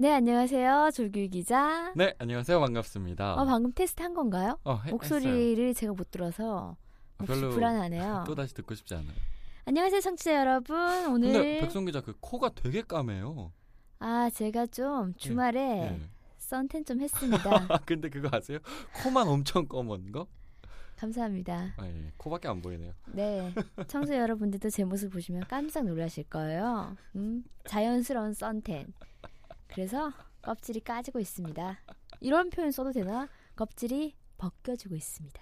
네, 안녕하세요. 조규 기자. 네, 안녕하세요. 반갑습니다. 어, 방금 테스트 한 건가요? 어, 해- 목소리를 했어요. 제가 못 들어서 아, 별로 불안하네요. 또 다시 듣고 싶지 않아요. 안녕하세요, 청취자 여러분. 오늘 근데 백성 기자 그 코가 되게 까매요. 아 제가 좀 주말에 예. 썬텐 좀 했습니다. 아, 근데 그거 아세요? 코만 엄청 검은 거? 감사합니다. 아, 예. 코밖에 안 보이네요. 네, 청취자 여러분들도 제 모습 보시면 깜짝 놀라실 거예요. 음, 자연스러운 썬텐. 그래서 껍질이 까지고 있습니다. 이런 표현 써도 되나? 껍질이 벗겨지고 있습니다.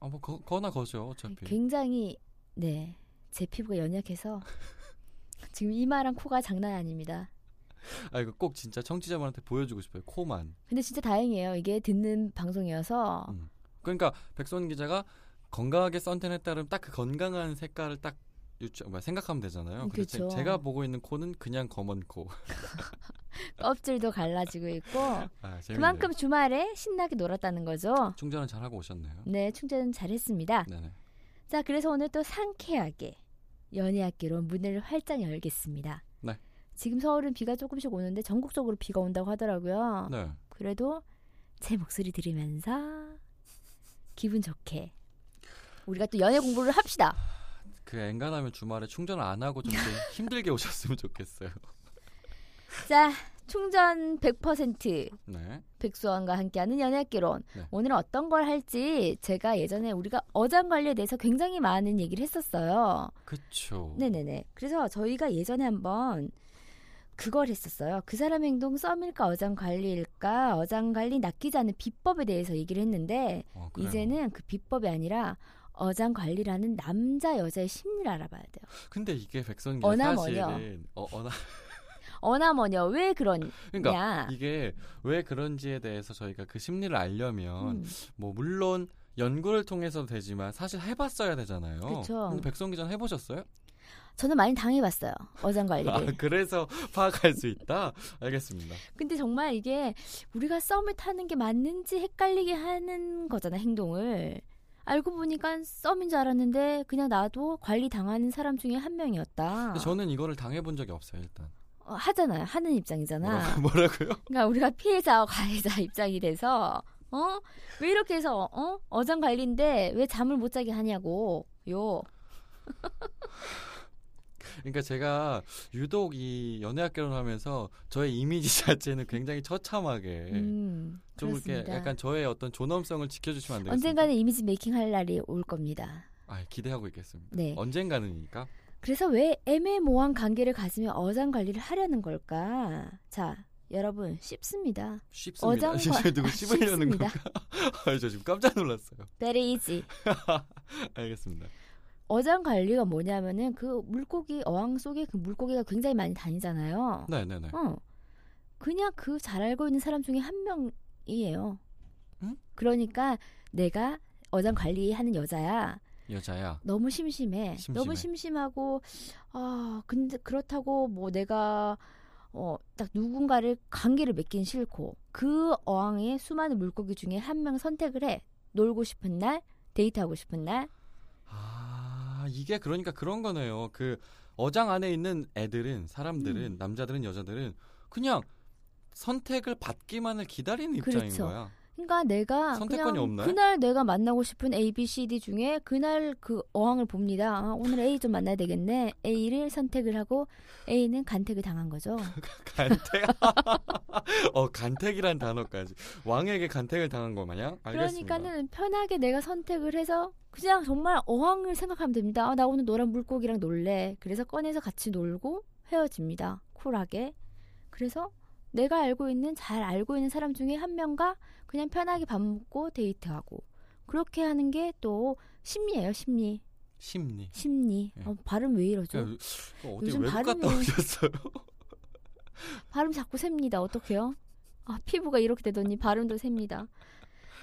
아, 뭐 거, 거나 거죠. 어차피. 굉장히 네, 제 피부가 연약해서 지금 이마랑 코가 장난 아닙니다. 아, 이거 꼭 진짜 청취자분한테 보여주고 싶어요. 코만. 근데 진짜 다행이에요. 이게 듣는 방송이어서 음. 그러니까 백선 기자가 건강하게 썬텐에 따르면 딱 그 건강한 색깔을 딱 유추, 뭐 생각하면 되잖아요. 그쵸. 제가 보고 있는 코는 그냥 검은 코. 껍질도 갈라지고 있고 아. 그만큼 주말에 신나게 놀았다는 거죠. 충전은 잘 하고 오셨네요. 네, 충전 잘했습니다. 네네. 자, 그래서 오늘 또 상쾌하게 연애학기로 문을 활짝 열겠습니다. 네. 지금 서울은 비가 조금씩 오는데 전국적으로 비가 온다고 하더라고요. 네. 그래도 제 목소리 들으면서 기분 좋게 우리가 또 연애 공부를 합시다. 그 엔간하면 주말에 충전을 안 하고 좀 힘들게 오셨으면 좋겠어요. 자, 충전 100% 네. 백수원과 함께하는 연애학기론. 네. 오늘은 어떤 걸 할지 제가 예전에 우리가 어장 관리에 대해서 굉장히 많은 얘기를 했었어요. 그쵸. 네네네. 그래서 저희가 예전에 한번 그걸 했었어요. 그 사람 행동 썸일까 어장 관리일까 어장 관리 낚이지 않는 비법에 대해서 얘기를 했는데 어. 이제는 그 비법이 아니라 어장 관리라는 남자 여자의 심리를 알아봐야 돼요. 근데 이게 백성기 어나머녀. 사실은 어, 어나 어나머녀 왜 그러냐? 그러니까 이게 왜 그런지에 대해서 저희가 그 심리를 알려면 음, 뭐 물론 연구를 통해서도 되지만 사실 해봤어야 되잖아요. 그쵸. 근데 백성 기자는 해보셨어요? 저는 많이 당해봤어요. 어장 관리를. 아, 그래서 파악할 수 있다. 알겠습니다. 근데 정말 이게 우리가 썸을 타는 게 맞는지 헷갈리게 하는 거잖아 행동을 알고 보니까 썸인 줄 알았는데 그냥 나도 관리 당하는 사람 중에 한 명이었다. 저는 이거를 당해본 적이 없어요. 일단 어, 하잖아요. 하는 입장이잖아. 뭐라고, 뭐라고요? 그러니까 우리가 피해자와 가해자 입장이 돼서 어? 왜 이렇게 해서 어? 어장 관리인데 왜 잠을 못 자게 하냐고. 요. 그러니까 제가 유독 이 연애학 결혼하면서 저의 이미지 자체는 굉장히 처참하게 음. 좀 이렇게 그렇습니다. 약간 저의 어떤 존엄성을 지켜주시면 안 되겠습니까? 언젠가는 이미지 메이킹 할 날이 올 겁니다. 아, 기대하고 있겠습니다. 네. 언젠가는이니까. 그래서 왜 애매모호한 관계를 가지며 어장 관리를 하려는 걸까? 자, 여러분 쉽습니다. 쉽습니다. 진짜 누구 씹으려는. 건가? 아, 저 지금 깜짝 놀랐어요. Very easy. 알겠습니다. 어장 관리가 뭐냐면은 그 물고기 어항 속에 그 물고기가 굉장히 많이 다니잖아요. 네네네. 어. 그냥 그 잘 알고 있는 사람 중에 한 명이에요. 응? 그러니까 내가 어장 관리하는 여자야. 여자야. 너무 심심해. 심심해. 너무 심심하고 아 근데 그렇다고 뭐 내가 어 딱 누군가를 관계를 맺긴 싫고 그 어항에 수많은 물고기 중에 한 명 선택을 해. 놀고 싶은 날, 데이트하고 싶은 날. 아, 이게 그러니까 그런 거네요. 그 어장 안에 있는 애들은 사람들은 음. 남자들은 여자들은 그냥 선택을 받기만을 기다리는 입장인 그렇죠. 거야. 그러니까 내가 선택권이 그냥 없나요? 그날 내가 만나고 싶은 A, B, C, D 중에 그날 그 어항을 봅니다. 아, 오늘 A 좀 만나야 되겠네. A를 선택을 하고 A는 간택을 당한 거죠. 간택. 어, 간택이란 단어까지. 왕에게 간택을 당한 거 마냥? 알겠습니다. 그러니까는 편하게 내가 선택을 해서 그냥 정말 어항을 생각하면 됩니다. 아, 나 오늘 노란 물고기랑 놀래. 그래서 꺼내서 같이 놀고 헤어집니다. 쿨하게. 그래서 내가 알고 있는 잘 알고 있는 사람 중에 한 명과 그냥 편하게 밥 먹고 데이트하고 그렇게 하는 게 또 심리예요, 심리. 심리. 심리. 예. 어, 발음 왜 이러죠? 야, 어, 어디 요즘 발음이- 오셨어요? 발음 자꾸 셉니다. 어떡해요? 아, 피부가 이렇게 되더니 발음도 셉니다.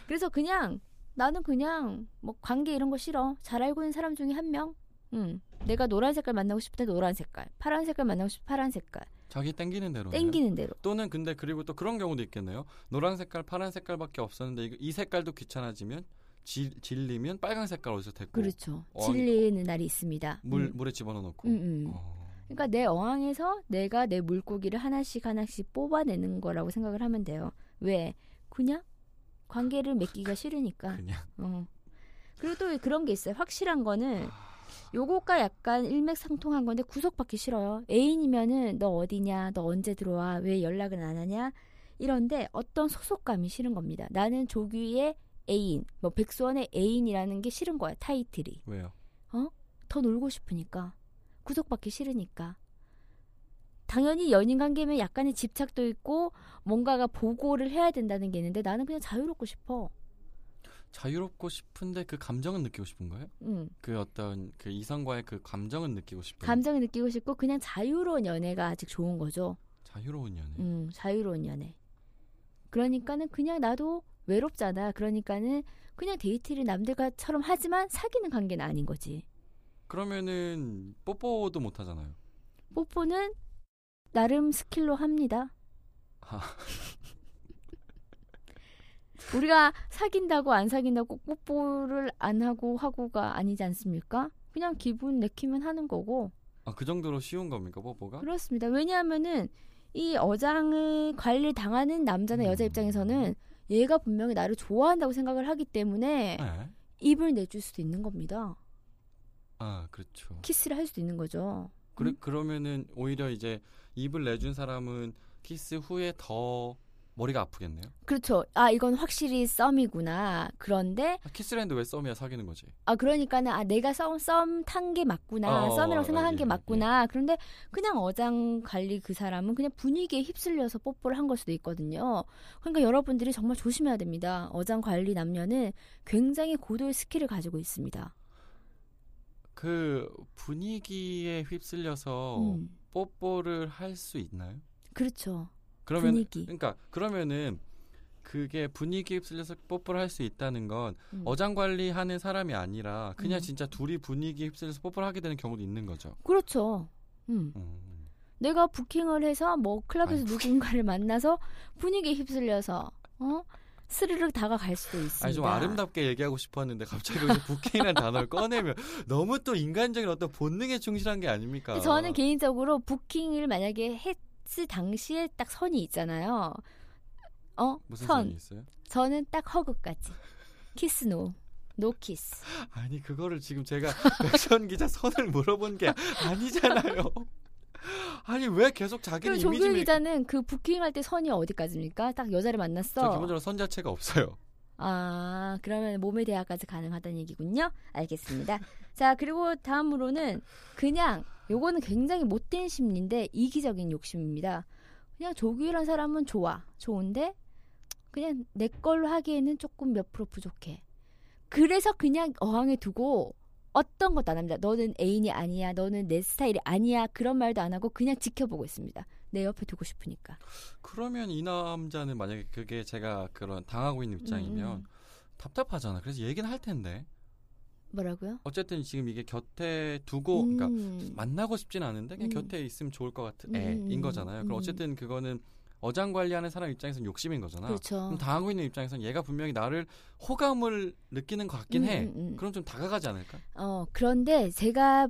그래서 그냥 나는 그냥 뭐 관계 이런 거 싫어. 잘 알고 있는 사람 중에 한 명. 응. 내가 노란 색깔 만나고 싶을 때 노란 색깔, 파란 색깔 만나고 싶을 때 파란 색깔. 자기 땡기는 대로. 땡기는 대로. 또는 근데 그리고 또 그런 경우도 있겠네요. 노란 색깔, 파란 색깔밖에 없었는데 이, 이 색깔도 귀찮아지면 질, 질리면 빨간 색깔 어디서 됐고 그렇죠. 어, 질리는 날이 있습니다. 물 음. 물에 집어넣어 놓고. 음, 음. 어. 그러니까 내 어항에서 내가 내 물고기를 하나씩 하나씩 뽑아내는 거라고 생각을 하면 돼요. 왜? 그냥 관계를 맺기가 싫으니까. 그냥 어. 그리고 또 그런 게 있어요. 확실한 거는 요거가 약간 일맥상통한 건데 구속받기 싫어요. 애인이면은 너 어디냐, 너 언제 들어와, 왜 연락을 안 하냐 이런데 어떤 소속감이 싫은 겁니다. 나는 조규의 애인, 뭐 백수원의 애인이라는 게 싫은 거야 타이틀이. 왜요? 더 놀고 싶으니까 구속받기 싫으니까 당연히 연인 관계면 약간의 집착도 있고 뭔가가 보고를 해야 된다는 게 있는데 나는 그냥 자유롭고 싶어. 자유롭고 싶은데 그 감정은 느끼고 싶은 거예요? 응. 그 어떤 그 이성과의 그 감정은 느끼고 싶은 감정을 느끼고 싶고 그냥 자유로운 연애가 아직 좋은 거죠. 자유로운 연애. 음, 자유로운 연애. 그러니까는 그냥 나도 외롭잖아. 그러니까는 그냥 데이트를 남들과처럼 하지만 사귀는 관계는 아닌 거지. 그러면은 뽀뽀도 못 하잖아요. 뽀뽀는 나름 스킬로 합니다. 아. 우리가 사귄다고 안 사귄다고 꼭 뽀뽀를 안 하고 하고가 아니지 않습니까? 그냥 기분 내키면 하는 거고 아, 그 정도로 쉬운 겁니까, 뽀뽀가? 그렇습니다. 왜냐하면은 이 어장을 관리를 당하는 남자나 여자 음. 입장에서는 얘가 분명히 나를 좋아한다고 생각을 하기 때문에 네. 입을 내줄 수도 있는 겁니다. 아, 그렇죠. 키스를 할 수도 있는 거죠. 그래, 그러면은 오히려 이제 입을 내준 사람은 키스 후에 더 머리가 아프겠네요. 그렇죠. 아 이건 확실히 썸이구나. 그런데 아, 키스를 했는데 왜 썸이야 사귀는 거지? 아 그러니까는 아 내가 썸 썸 탄 게 맞구나. 어, 썸이라고 생각한 예, 게 예. 맞구나. 그런데 그냥 어장 관리 그 사람은 그냥 분위기에 휩쓸려서 뽀뽀를 한 걸 수도 있거든요. 그러니까 여러분들이 정말 조심해야 됩니다. 어장 관리 남녀는 굉장히 고도의 스킬을 가지고 있습니다. 그 분위기에 휩쓸려서 음, 뽀뽀를 할 수 있나요? 그렇죠. 그러면 분위기. 그러니까 그러면은 그게 분위기에 휩쓸려서 뽀뽀를 할 수 있다는 건 음. 어장 관리하는 사람이 아니라 그냥 음. 진짜 둘이 분위기에 휩쓸려서 뽀뽀를 하게 되는 경우도 있는 거죠. 그렇죠. 음. 음. 내가 부킹을 해서 뭐 클럽에서 아니, 누군가를 만나서 분위기에 휩쓸려서 어 스르륵 다가갈 수도 있습니다. 아니 좀 아름답게 얘기하고 싶었는데 갑자기 부킹이라는 단어를 꺼내면 너무 또 인간적인 어떤 본능에 충실한 게 아닙니까? 저는 개인적으로 부킹을 만약에 했 을 당시에 딱 선이 있잖아요. 어? 무슨 선. 선이 있어요? 저는 딱 hug까지. kiss no. No kiss. 아니 그거를 지금 제가 백선 기자 선을 물어본 게 아니잖아요. 아니 왜 계속 자기는 image making 기자는 그 부킹할 때 선이 어디까지입니까? 딱 여자를 저 만났어. 기본적으로 선 자체가 없어요. 아, 그러면 몸의 대화까지 가능하다는 얘기군요. 알겠습니다. 자, 그리고 다음으로는 그냥 요거는 굉장히 못된 심리인데 이기적인 욕심입니다. 그냥 조규란 사람은 좋아. 좋은데 그냥 내 걸로 하기에는 조금 몇 프로 부족해. 그래서 그냥 어항에 두고 어떤 것도 안 합니다. 너는 애인이 아니야. 너는 내 스타일이 아니야. 그런 말도 안 하고 그냥 지켜보고 있습니다. 내 옆에 두고 싶으니까. 그러면 이 남자는 만약에 그게 제가 그런 당하고 있는 입장이면 음, 답답하잖아. 그래서 얘기는 할 텐데. 뭐라고요? 어쨌든 지금 이게 곁에 두고 그러니까 음. 만나고 싶진 않은데 그냥 음. 곁에 있으면 좋을 것 같은 음, 애인 음, 거잖아요. 그럼 음. 어쨌든 그거는 어장 관리하는 사람 입장에서는 욕심인 거잖아. 그렇죠. 그럼 당하고 있는 입장에서는 얘가 분명히 나를 호감을 느끼는 것 같긴 해. 음, 음, 음. 그럼 좀 다가가지 않을까? 어, 그런데 제가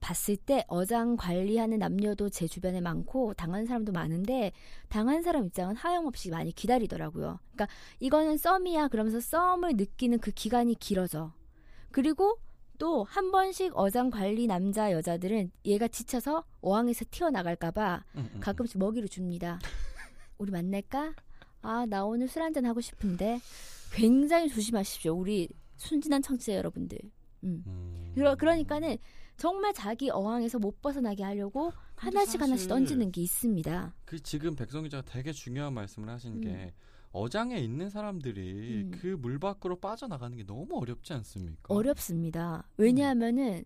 봤을 때 어장 관리하는 남녀도 제 주변에 많고 당한 사람도 많은데 당한 사람 입장은 하염없이 많이 기다리더라고요. 그러니까 이거는 썸이야 그러면서 썸을 느끼는 그 기간이 길어져. 그리고 또 한 번씩 어장 관리 남자 여자들은 얘가 지쳐서 어항에서 튀어나갈까봐 음, 음, 가끔씩 먹이를 줍니다. 우리 만날까? 아, 나 오늘 술 한잔 하고 싶은데 굉장히 조심하십시오. 우리 순진한 청취자 여러분들. 음. 음. 그러, 그러니까는 정말 자기 어항에서 못 벗어나게 하려고 하나씩 하나씩 던지는 게 있습니다. 그 지금 백성 기자가 되게 중요한 말씀을 하신 음. 게 어장에 있는 사람들이 음. 그물 밖으로 빠져나가는 게 너무 어렵지 않습니까? 어렵습니다. 왜냐하면은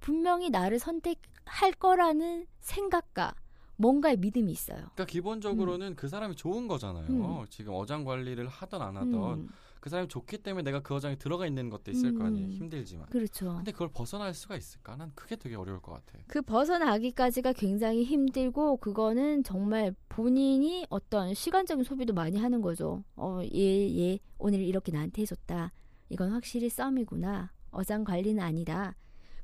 분명히 나를 선택할 거라는 생각과 뭔가의 믿음이 있어요. 그러니까 기본적으로는 그 사람이 좋은 거잖아요. 음. 지금 어장 관리를 하던 안 하던 음, 그 사람이 좋기 때문에 내가 그 어장에 들어가 있는 것도 있을 거 아니에요. 음. 힘들지만. 그렇죠. 근데 그걸 벗어날 수가 있을까? 난 그게 되게 어려울 것 같아. 그 벗어나기까지가 굉장히 힘들고 그거는 정말 본인이 어떤 시간적인 소비도 많이 하는 거죠. 어, 얘, 얘 오늘 이렇게 나한테 해줬다. 이건 확실히 썸이구나. 어장 관리는 아니다.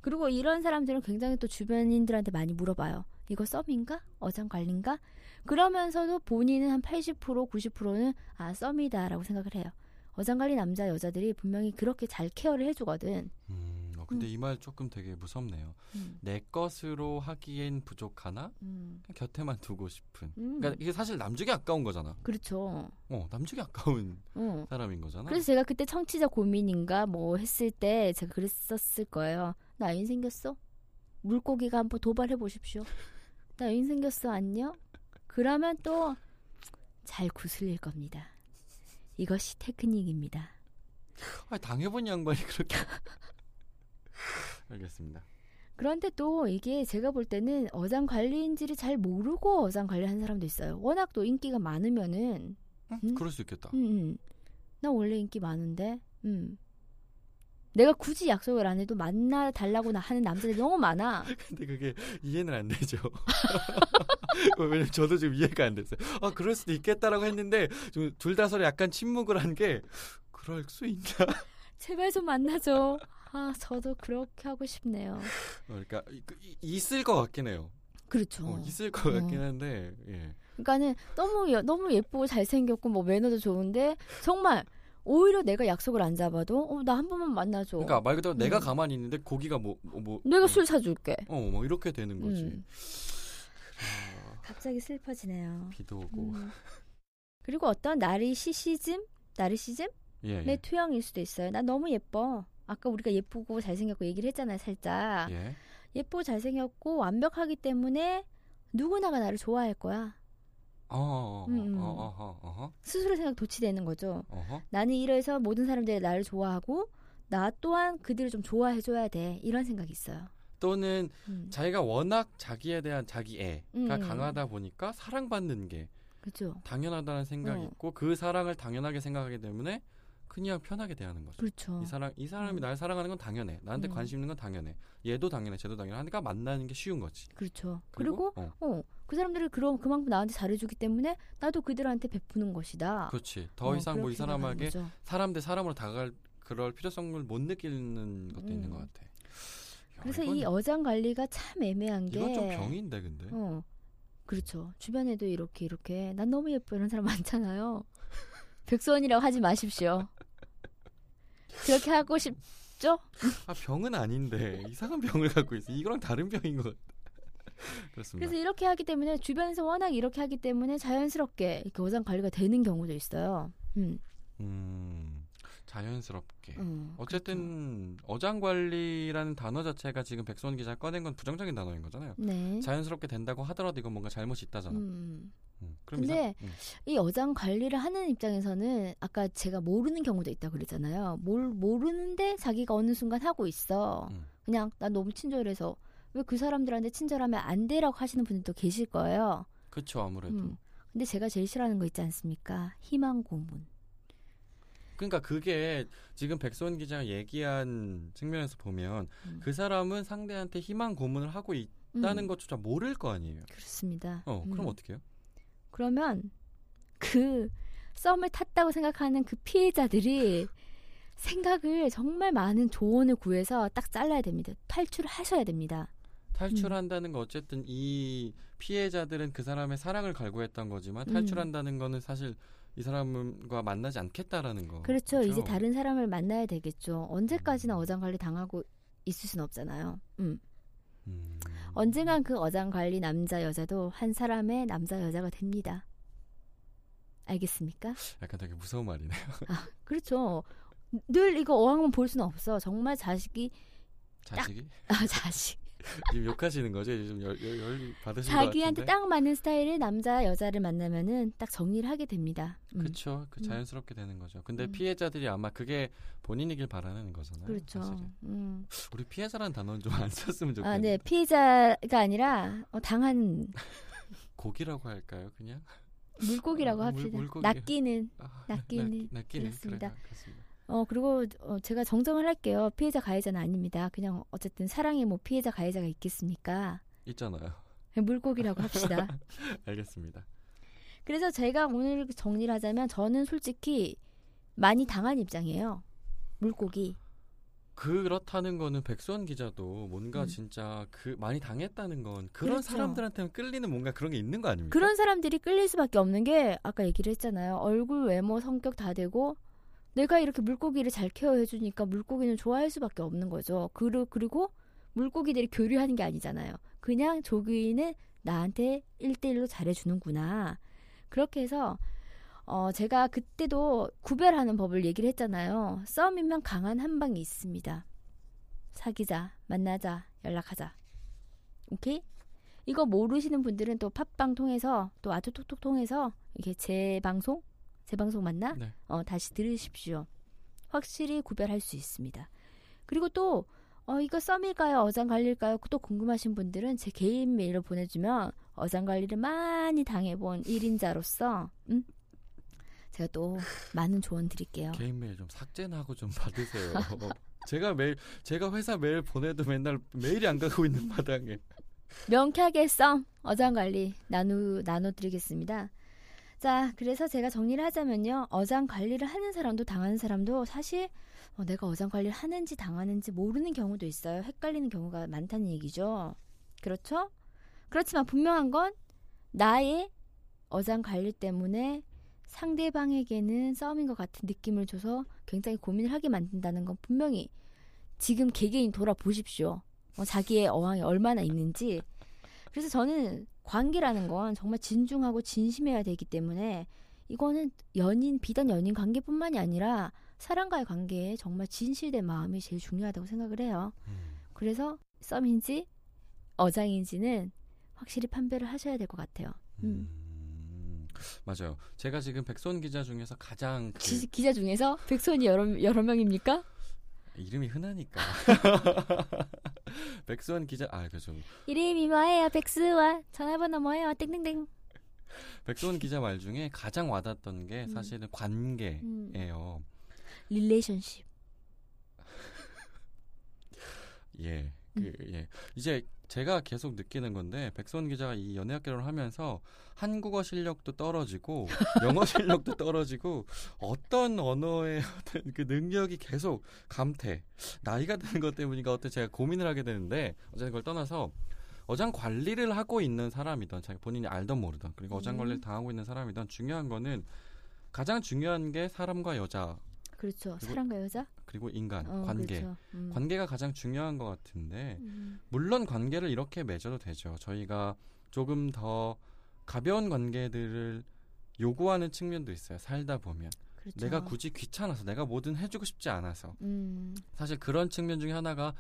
그리고 이런 사람들은 굉장히 또 주변인들한테 많이 물어봐요. 이거 썸인가? 어장 관리인가? 그러면서도 본인은 한 80% 90%는 아 썸이다라고 생각을 해요. 어장 관리 남자 여자들이 분명히 그렇게 잘 케어를 해주거든. 음, 어, 근데 음. 이말 조금 되게 무섭네요. 음, 내 것으로 하기엔 부족하나? 음, 곁에만 두고 싶은. 음. 그러니까 이게 사실 남주기 아까운 거잖아. 그렇죠. 어, 남주기 아까운 어. 사람인 거잖아. 그래서 제가 그때 청취자 고민인가 뭐 했을 때 제가 그랬었을 거예요. 나 애인 생겼어? 물고기가 한번 도발해 보십시오. 나 애인 생겼어 안녕? 그러면 또 잘 구슬릴 겁니다. 이것이 테크닉입니다. 아, 당해본 양반이 그렇게. 알겠습니다. 그런데 또 이게 제가 볼 때는 어장 관리인지를 잘 모르고 어장 관리하는 사람도 있어요. 워낙 또 인기가 많으면은 응? 음? 그럴 수 있겠다. 음, 음. 나 원래 인기 많은데, 음. 내가 굳이 약속을 안 해도 만나 달라고 나 하는 남자들이 너무 많아. 근데 그게 이해는 안 되죠. 왜냐면 저도 지금 이해가 안 됐어요. 아, 그럴 수도 있겠다라고 했는데 둘 다 서로 약간 침묵을 한 게 그럴 수 있나? 제발 좀 만나줘. 아, 저도 그렇게 하고 싶네요. 어, 그러니까 이- 그, 이- 있을 것 같긴 해요. 그렇죠. 어, 있을 것 같긴 한데 예. 그러니까는 너무 여- 너무 예쁘고 잘생겼고 뭐 매너도 좋은데 정말 오히려 내가 약속을 안 잡아도 어, 나 한 번만 만나줘. 그러니까 말 그대로 내가 음. 가만히 있는데 고기가 뭐뭐 뭐, 내가 뭐, 술 사줄게. 어, 뭐 이렇게 되는 거지. 음. 아, 갑자기 슬퍼지네요. 비도 오고. 음. 그리고 어떤 나리시시즘, 나리시즘 예. 내 예. 투영일 수도 있어요. 난 너무 예뻐. 아까 우리가 예쁘고 잘생겼고 얘기를 했잖아요, 살짝. 예. 예쁘고 잘생겼고 완벽하기 때문에 누구나가 나를 좋아할 거야. 어, 어, 어, 음, 음. 어, 어, 어, 어허, 스스로 생각 도취되는 거죠. 어허. 나는 이래서 모든 사람들이 나를 좋아하고 나 또한 그들을 좀 좋아해줘야 돼. 이런 생각이 있어요. 또는 음. 자기가 워낙 자기에 대한 자기 애가 음. 강하다 보니까 사랑받는 게 그죠. 당연하다는 생각이 어. 있고 그 사랑을 당연하게 생각하기 때문에 그냥 편하게 대하는 거죠. 그렇죠. 이 사람 이 사람이 음. 날 사랑하는 건 당연해. 나한테 음. 관심 있는 건 당연해. 얘도 당연해. 쟤도 당연해. 하니까 만나는 게 쉬운 거지. 그렇죠. 그리고, 어, 어, 그 사람들이 그럼 그만큼 나한테 잘해주기 때문에 나도 그들한테 베푸는 것이다. 그렇지. 더 어, 이상 뭐 이 사람에게. 사람 대 사람으로 다가갈 그럴 필요성을 못 느끼는 것도 음. 있는 것 같아. 야, 그래서 이건, 이 어장 관리가 참 애매한 게 이건 좀 병인데 근데. 어, 그렇죠. 주변에도 이렇게 이렇게 난 너무 예뻐 이런 사람 많잖아요. 백수원이라고 하지 마십시오. 그렇게 하고 싶죠? 아 병은 아닌데 이상한 병을 갖고 있어. 이거랑 다른 병인 것 같아. 그렇습니다. 그래서 이렇게 하기 때문에 주변에서 워낙 이렇게 하기 때문에 자연스럽게 이렇게 어장 관리가 되는 경우도 있어요. 음, 음, 자연스럽게. 음, 어쨌든 어장 관리라는 단어 자체가 지금 백선 기자 가 꺼낸 건 부정적인 단어인 거잖아요. 그렇죠. 네. 자연스럽게 된다고 하더라도 이건 뭔가 잘못이 있다잖아. 음, 음, 그럼 근데 이상, 음. 이 어장 관리를 하는 입장에서는 아까 제가 모르는 경우도 있다고 그랬잖아요. 뭘 모르는데 자기가 어느 순간 하고 있어. 음. 그냥 난 너무 친절해서 왜 그 사람들한테 친절하면 안 돼라고 하시는 분들도 계실 거예요. 그쵸 아무래도. 음. 근데 제가 제일 싫어하는 거 있지 않습니까? 희망 고문. 그러니까 그게 지금 백선 기자가 얘기한 측면에서 보면 음. 그 사람은 상대한테 희망 고문을 하고 있다는 음, 것조차 모를 거 아니에요. 그렇습니다. 어, 그럼 음. 어떻게 해요? 그러면 그 썸을 탔다고 생각하는 그 피해자들이 생각을 정말 많은 조언을 구해서 딱 잘라야 됩니다. 탈출을 하셔야 됩니다. 탈출한다는 거 어쨌든 이 피해자들은 그 사람의 사랑을 갈구했던 거지만 음. 탈출한다는 거는 사실 이 사람과 만나지 않겠다라는 거. 그렇죠. 이제 다른 사람을 만나야 되겠죠. 언제까지나 어장 관리 당하고 있을 순 없잖아요. 음. 음. 언젠간 그 어장 관리 남자 여자도 한 사람의 남자 여자가 됩니다. 알겠습니까? 약간 되게 무서운 말이네요. 그렇죠. 늘 이거 어항만 볼 수는 없어. 정말 자식이 자식이 아 자식 지금 욕하시는 거죠? 지금 열, 열, 열 받으신 것 자기한테. 딱 맞는 스타일의 남자 여자를 만나면은 딱 정리를 하게 됩니다. 음. 그렇죠. 그 음. 자연스럽게 되는 거죠. 근데 음. 피해자들이 아마 그게 본인이길 바라는 거잖아요. 그렇죠. 사실은. 음. 우리 피해자라는 단어는 좀 안 썼으면 좋겠는데. 아, 네. 피해자가 아니라 어, 당한 고기라고 할까요, 그냥? 물고기라고 아, 합시다. 물- 물고기. 낚이는 아, 낚이는 낚- 낚이는 그렇습니다. 그래, 그렇습니다. 어 그리고 어, 제가 정정을 할게요. 피해자 가해자는 아닙니다. 그냥 어쨌든 사랑에 뭐 피해자 가해자가 있겠습니까? 있잖아요. 물고기라고 합시다. 알겠습니다. 그래서 제가 오늘 정리를 하자면 저는 솔직히 많이 당한 입장이에요. 물고기. 그렇다는 거는 백수원 기자도 뭔가 음. 진짜 그 많이 당했다는 건 그런 그렇죠. 사람들한테는 끌리는 뭔가 그런 게 있는 거 아닙니까? 그런 사람들이 끌릴 수밖에 없는 게 아까 얘기를 했잖아요. 얼굴, 외모, 성격 다 되고 내가 이렇게 물고기를 잘 케어해 주니까 물고기는 좋아할 수밖에 없는 거죠. 그리- 그리고 물고기들이 교류하는 게 아니잖아요. 그냥 조규이는 나한테 1대1로 잘해 주는구나. 그렇게 해서 어 제가 그때도 구별하는 법을 얘기를 했잖아요. 썸이면 강한 한 방이 있습니다. 사귀자, 만나자, 연락하자. 오케이? 이거 모르시는 분들은 또 팟빵 통해서 또 아주 톡톡 통해서 이게 제 방송 제 방송 맞나? 네. 어, 다시 들으십시오. 확실히 구별할 수 있습니다. 그리고 또 어, 이거 썸일까요? 어장관리일까요? 또 궁금하신 분들은 제 개인 메일로 보내주면 어장관리를 많이 당해본 1인자로서 음? 제가 또 많은 조언 드릴게요. 개인 메일 좀 삭제나 하고 좀 받으세요. 제가 매일 제가 회사 메일 보내도 맨날 메일이 안 가고 있는 마당에 명쾌하게 썸 어장 관리 나누 나눠드리겠습니다. 자, 그래서 제가 정리를 하자면요, 어장 관리를 하는 사람도 당하는 사람도 사실 어, 내가 어장 관리를 하는지 당하는지 모르는 경우도 있어요. 헷갈리는 경우가 많다는 얘기죠. 그렇죠? 그렇지만 분명한 건 나의 어장 관리 때문에 상대방에게는 썸인 것 같은 느낌을 줘서 굉장히 고민을 하게 만든다는 건 분명히 지금 개개인 돌아보십시오. 어, 자기의 어항이 얼마나 있는지. 그래서 저는 관계라는 건 정말 진중하고 진심해야 되기 때문에 이거는 연인, 비단 연인 관계뿐만이 아니라 사람과의 관계에 정말 진실된 마음이 제일 중요하다고 생각을 해요. 음, 그래서 썸인지 어장인지는 확실히 판별을 하셔야 될 것 같아요. 음. 음, 맞아요. 제가 지금 백손 기자 중에서 가장 그 기, 기자 중에서 백손이 여러, 여러 명입니까? 이름이 흔하니까 백수원 기자 아 그죠 이름이 뭐예요? 백수와 전화번호 뭐예요? 땡땡땡. 백수원 기자 말 중에 가장 와닿았던 게 음. 사실은 관계예요. 음. Relationship. 예. 음. 그, 예. 이제 제가 계속 느끼는 건데 백선 기자가 이 연애학개론을 하면서 한국어 실력도 떨어지고 영어 실력도 떨어지고 어떤 언어의 어떤 그 능력이 계속 감퇴 나이가 드는 것 때문인가 어떤 제가 고민을 하게 되는데 어쨌든 그걸 떠나서 어장 관리를 하고 있는 사람이던 자기 본인이 알던 모르던 그리고 어장 음. 관리를 당하고 있는 사람이던 중요한 거는 가장 중요한 게 사람과 여자 그렇죠. 사람과 여자? 그리고 인간 어, 관계 그렇죠. 음. 관계가 가장 중요한 것 같은데 음. 물론 관계를 이렇게 맺어도 되죠. 저희가 조금 더 가벼운 관계들을 요구하는 측면도 있어요. 살다 보면 그렇죠. 내가 굳이 귀찮아서 내가 뭐든 해주고 싶지 않아서 음. 사실 그런 측면 중에 하나가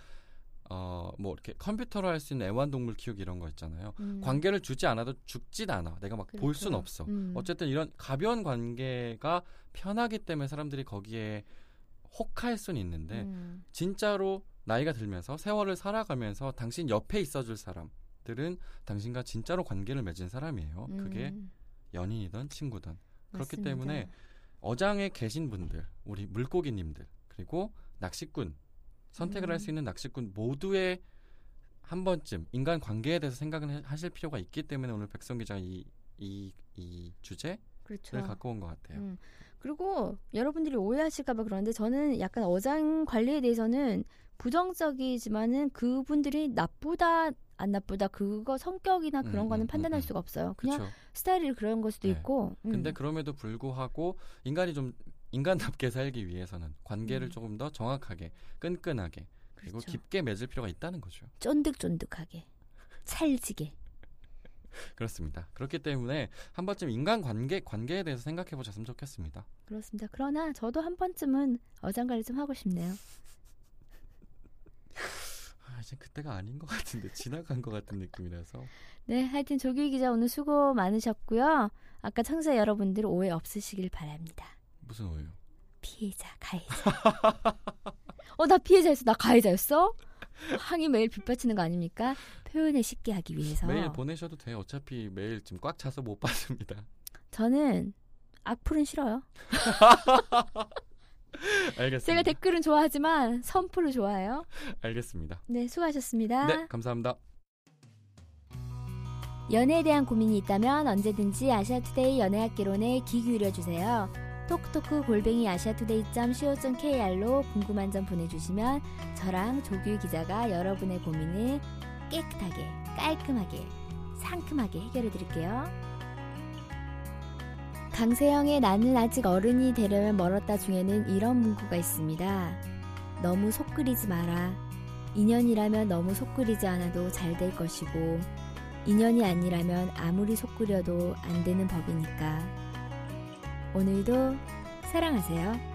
어 뭐 이렇게 컴퓨터로 할 수 있는 애완동물 키우기 이런 거 있잖아요. 음. 관계를 주지 않아도 죽진 않아. 내가 막볼 그렇죠. 순 없어. 음. 어쨌든 이런 가벼운 관계가 편하기 때문에 사람들이 거기에 혹할 수는 있는데 음. 진짜로 나이가 들면서 세월을 살아가면서 당신 옆에 있어줄 사람들은 당신과 진짜로 관계를 맺은 사람이에요. 그게 음. 연인이든 친구든. 그렇기 맞습니다. 때문에 어장에 계신 분들, 우리 물고기님들, 그리고 낚시꾼, 선택을 음. 할수 있는 낚시꾼 모두의 한 번쯤 인간 관계에 대해서 생각을 해- 하실 필요가 있기 때문에 오늘 백성 기자가 이, 이, 이 주제를 그렇죠. 갖고 온것 같아요. 음. 그리고 여러분들이 오해하실까봐 그러는데 저는 약간 어장 관리에 대해서는 부정적이지만은 그분들이 나쁘다 안 나쁘다 그거 성격이나 그런 음, 거는 음, 판단할 음, 수가 없어요. 그냥 그렇죠. 스타일이 그런 걸 수도 네. 있고. 음. 근데 그럼에도 불구하고 인간이 좀 인간답게 살기 위해서는 관계를 음. 조금 더 정확하게 끈끈하게 그리고 그렇죠. 깊게 맺을 필요가 있다는 거죠. 쫀득쫀득하게 찰지게. 그렇습니다. 그렇기 때문에 한 번쯤 인간 관계 관계에 대해서 생각해 보셨으면 좋겠습니다. 그렇습니다. 그러나 저도 한 번쯤은 어장 관리 좀 하고 싶네요. 아, 이제 그때가 아닌 것 같은데 지나간 것 같은 느낌이라서 네, 하여튼 조규 기자 오늘 수고 많으셨고요. 아까 청취자 여러분들 오해 없으시길 바랍니다. 무슨 오해요? 피해자, 가해자. 어, 나 피해자였어. 나 가해자였어? 항의 매일 빗받치는 거 아닙니까? 표현을 쉽게 하기 위해서. 메일 보내셔도 돼요. 어차피 메일 지금 꽉 차서 못 받습니다. 저는 악플은 싫어요. 알겠습니다. 제가 댓글은 좋아하지만 선플을 좋아해요. 알겠습니다. 네, 수고하셨습니다. 네, 감사합니다. 연애에 대한 고민이 있다면 언제든지 아시아투데이 연애학개론에 귀 기울여 주세요. 톡톡크 골뱅이 아시아투데이.co.kr로 궁금한 점 보내주시면 저랑 조규 기자가 여러분의 고민을 깨끗하게, 깔끔하게, 상큼하게 해결해 드릴게요. 강세영의 나는 아직 어른이 되려면 멀었다 중에는 이런 문구가 있습니다. 너무 속 끓이지 마라. 인연이라면 너무 속 끓이지 않아도 잘 될 것이고, 인연이 아니라면 아무리 속 끓여도 안 되는 법이니까. 오늘도 사랑하세요.